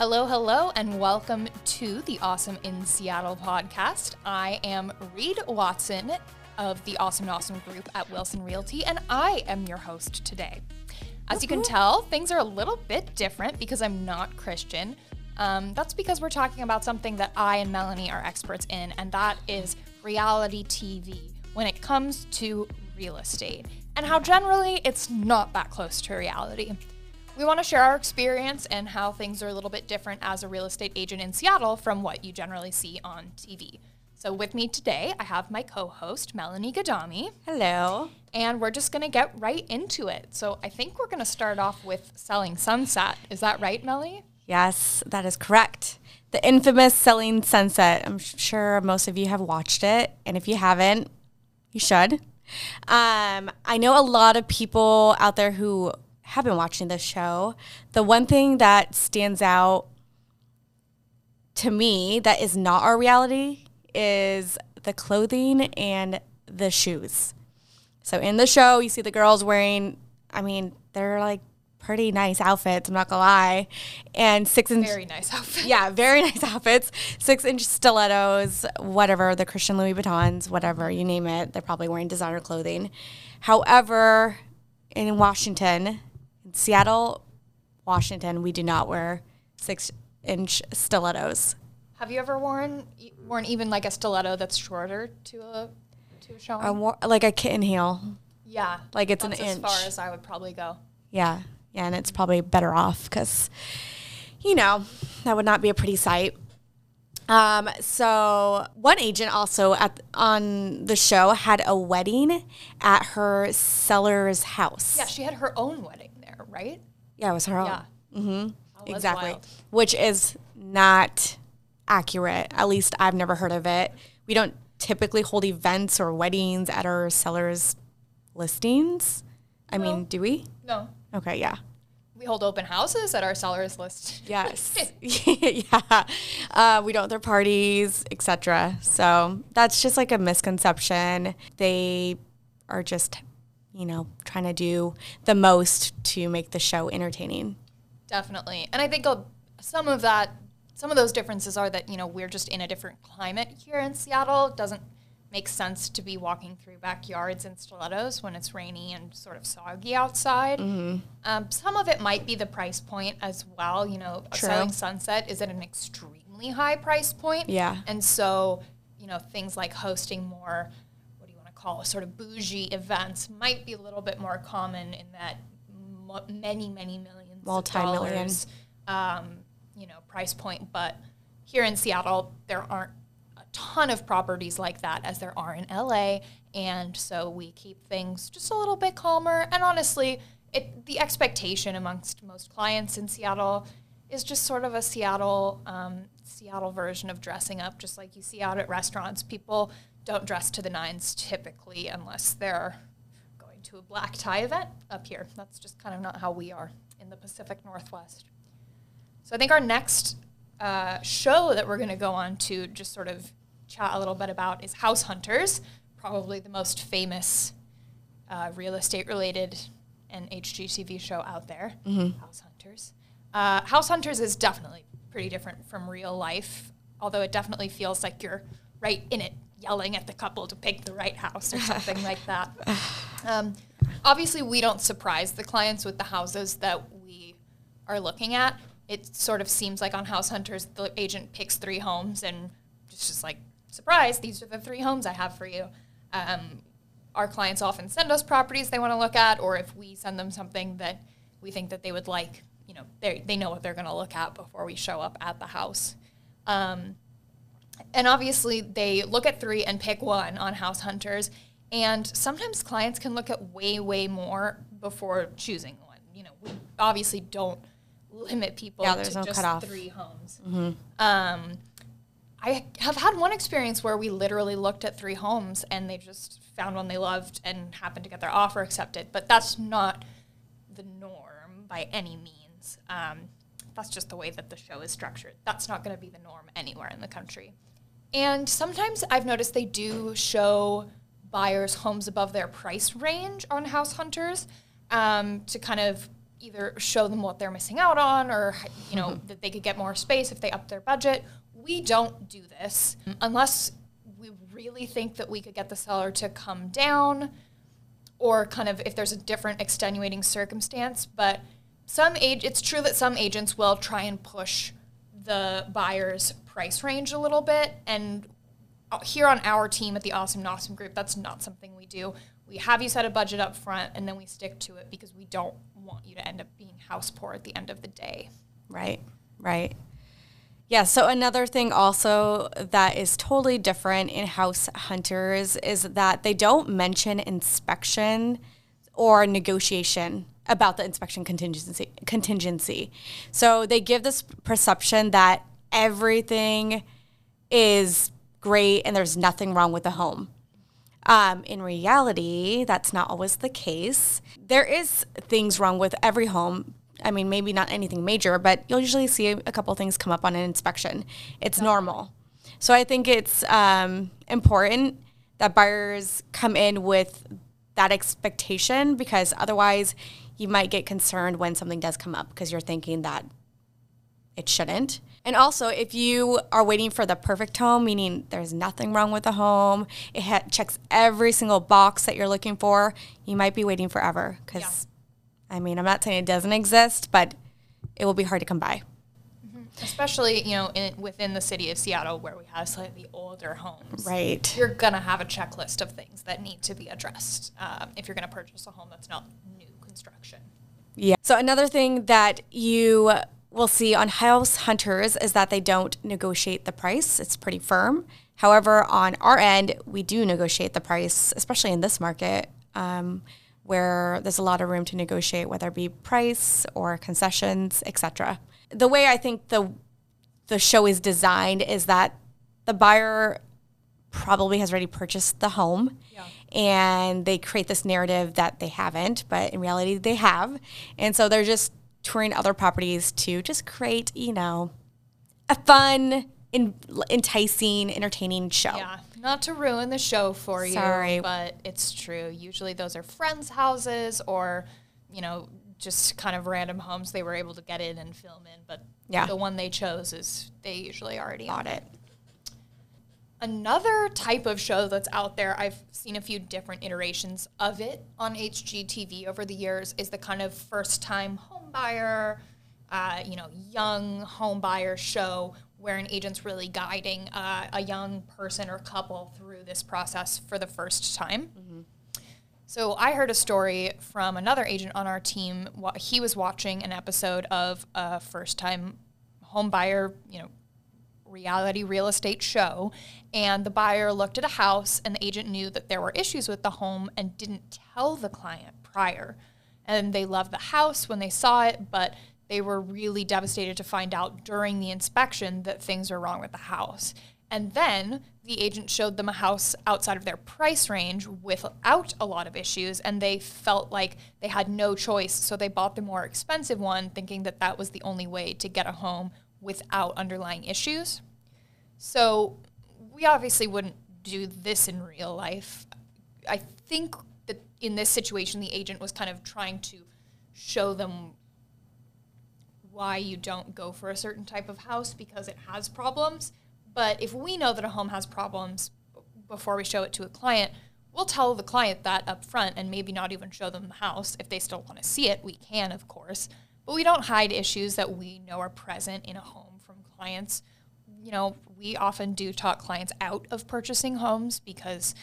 Hello, hello, and welcome to the Awesome in Seattle podcast. I am Reed Watson of the Awesome and Awesome group at Wilson Realty, and I am your host today. As you can tell, things are a little bit different because I'm not Christian. Um, that's because we're talking about something that I and Melanie are experts in, and that is reality TV when it comes to real estate and how generally it's not that close to reality. We want to share our experience and how things are a little bit different as a real estate agent in Seattle from what you generally see on TV. So, with me today, I have my co host, Melanie Gadami, Hello. and we're just going to get right into it. So, I think we're going to start off with Selling Sunset. Is that right, Melanie? Yes, that is correct. The infamous Selling Sunset. I'm sure most of you have watched it, and if you haven't, you should. Um, I know a lot of people out there who have been watching this show. The one thing that stands out to me that is not our reality is the clothing and the shoes. So in the show, you see the girls wearing, I mean, they're like pretty nice outfits, I'm not gonna lie. And six inch Very nice outfits. yeah, very nice outfits. Six inch stilettos, whatever, the Christian Louboutins, whatever, you name it. They're probably wearing designer clothing. However, in Washington, in Seattle, Washington, we do not wear six inch stilettos. Have you ever worn worn even like a stiletto that's shorter to a to a showing? I wore, like a kitten heel. yeah, like it's an inch. as far as I would probably go. Yeah, yeah, and it's probably better off because, you know, that would not be a pretty sight. Um, so one agent also at on the show had a wedding at her seller's house. Yeah, she had her own wedding right? yeah, it was her own. Yeah. Mm-hmm. Exactly, wild. which is not accurate. At least I've never heard of it. We don't typically hold events or weddings at our sellers' listings. I mean, do we? No, Okay, yeah. we hold open houses at our sellers list. Yes. yeah. Uh, we don't throw parties, etc. So that's just like a misconception. They are just, you know, trying to do the most to make the show entertaining. Definitely. And I think uh, some of that, some of those differences are that, you know, we're just in a different climate here in Seattle. It doesn't make sense to be walking through backyards in stilettos when it's rainy and sort of soggy outside. Um, some of it might be the price point as well. You know, True. selling sunset is at an extremely high price point. Yeah. And so, you know, things like hosting more, call, sort of bougie events might be a little bit more common in that many, many millions Multi-million. of dollars, um, you know, price point. But here in Seattle, there aren't a ton of properties like that as there are in LA. And so we keep things just a little bit calmer. And honestly, it, the expectation amongst most clients in Seattle is just sort of a Seattle um, Seattle version of dressing up, just like you see out at restaurants. People don't dress to the nines typically unless they're going to a black tie event up here. That's just kind of not how we are in the Pacific Northwest. So I think our next uh, show that we're going to go on to just sort of chat a little bit about is House Hunters, probably the most famous uh, real estate related and HGTV show out there. House Hunters. Uh, House Hunters is definitely pretty different from real life, although it definitely feels like you're right in it, yelling at the couple to pick the right house or something like that. Um, obviously, we don't surprise the clients with the houses that we are looking at. It sort of seems like on House Hunters, the agent picks three homes and it's just like, surprise, these are the three homes I have for you. Um, our clients often send us properties they want to look at, or if we send them something that we think that they would like, you know, they they know what they're going to look at before we show up at the house. Um, and obviously, they look at three and pick one on House Hunters. And sometimes clients can look at way, way more before choosing one. You know, we obviously don't limit people Yeah, there's to no just cutoff. three homes. Um, I have had one experience where we literally looked at three homes and they just found one they loved and happened to get their offer accepted. But that's not the norm by any means. Um, that's just the way that the show is structured. That's not going to be the norm anywhere in the country. And sometimes I've noticed they do show buyers homes above their price range on House Hunters um, to kind of either show them what they're missing out on or you know that they could get more space if they up their budget. We don't do this unless we really think that we could get the seller to come down or kind of if there's a different extenuating circumstance, but some age it's true that some agents will try and push the buyer's price range a little bit and uh, here on our team at the Awesome Awesome Group, that's not something we do. We have you set a budget up front and then we stick to it because we don't want you to end up being house poor at the end of the day. Right, right. Yeah, so another thing also that is totally different in house hunters is that they don't mention inspection or negotiation about the inspection contingency contingency. So they give this perception that everything is great and there's nothing wrong with the home. Um, in reality, that's not always the case. There is things wrong with every home. I mean, maybe not anything major, but you'll usually see a couple things come up on an inspection. It's normal. So I think it's um, important that buyers come in with that expectation because otherwise you might get concerned when something does come up because you're thinking that it shouldn't. And also, if you are waiting for the perfect home, meaning there's nothing wrong with the home, it ha- checks every single box that you're looking for, you might be waiting forever. Because, yeah. I mean, I'm not saying it doesn't exist, but it will be hard to come by. Mm-hmm. Especially, you know, in, within the city of Seattle where we have slightly older homes. Right. You're going to have a checklist of things that need to be addressed um, if you're going to purchase a home that's not new construction. Yeah. So, another thing that you we'll see on house hunters is that they don't negotiate the price. It's pretty firm. However, on our end, we do negotiate the price, especially in this market um, where there's a lot of room to negotiate, whether it be price or concessions, etc. The way I think the the show is designed is that the buyer probably has already purchased the home yeah. and they create this narrative that they haven't, but in reality they have. And so they're just touring other properties to just create, you know, a fun, in, enticing, entertaining show. Yeah, not to ruin the show for you, Sorry. but it's true. Usually those are friends' houses or, you know, just kind of random homes they were able to get in and film in, but yeah. the one they chose is they usually already bought it. Another type of show that's out there, I've seen a few different iterations of it on HGTV over the years, is the kind of first time home buyer, uh, you know, young home buyer show where an agent's really guiding uh, a young person or couple through this process for the first time. Mm-hmm. So I heard a story from another agent on our team. He was watching an episode of a first time home buyer, you know, reality real estate show and the buyer looked at a house and the agent knew that there were issues with the home and didn't tell the client prior and they loved the house when they saw it but they were really devastated to find out during the inspection that things were wrong with the house and then the agent showed them a house outside of their price range without a lot of issues, and they felt like they had no choice. So they bought the more expensive one, thinking that that was the only way to get a home without underlying issues. So we obviously wouldn't do this in real life. I think in this situation, the agent was kind of trying to show them why you don't go for a certain type of house because it has problems. But if we know that a home has problems before we show it to a client, we'll tell the client that up front and maybe not even show them the house. If they still want to see it, we can, of course. But we don't hide issues that we know are present in a home from clients. You know, we often do talk clients out of purchasing homes because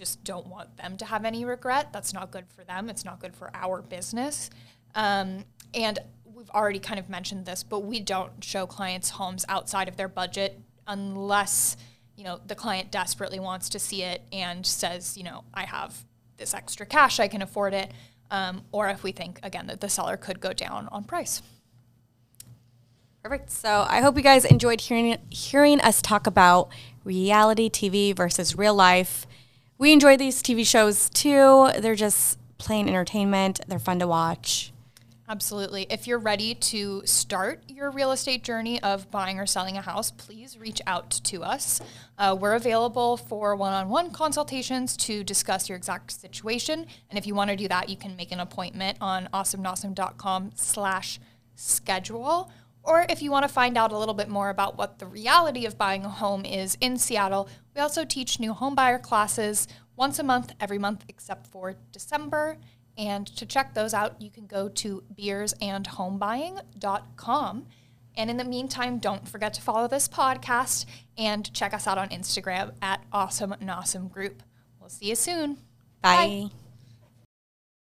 just don't want them to have any regret. That's not good for them. It's not good for our business. Um, and we've already kind of mentioned this, but we don't show clients homes outside of their budget unless you know the client desperately wants to see it and says, you know, I have this extra cash, I can afford it um, or if we think, again, that the seller could go down on price. Perfect. So I hope you guys enjoyed hearing hearing us talk about reality TV versus real life. We enjoy these TV shows too. They're just plain entertainment. They're fun to watch. Absolutely. If you're ready to start your real estate journey of buying or selling a house, please reach out to us. Uh, we're available for one-on-one consultations to discuss your exact situation. And if you want to do that, you can make an appointment on awesomenawesome.com slash schedule. Or if you want to find out a little bit more about what the reality of buying a home is in Seattle, we also teach new homebuyer classes once a month, every month except for December. And to check those out, you can go to beersandhomebuying.com. And in the meantime, don't forget to follow this podcast and check us out on Instagram at Awesome and Awesome Group. We'll see you soon. Bye. Bye.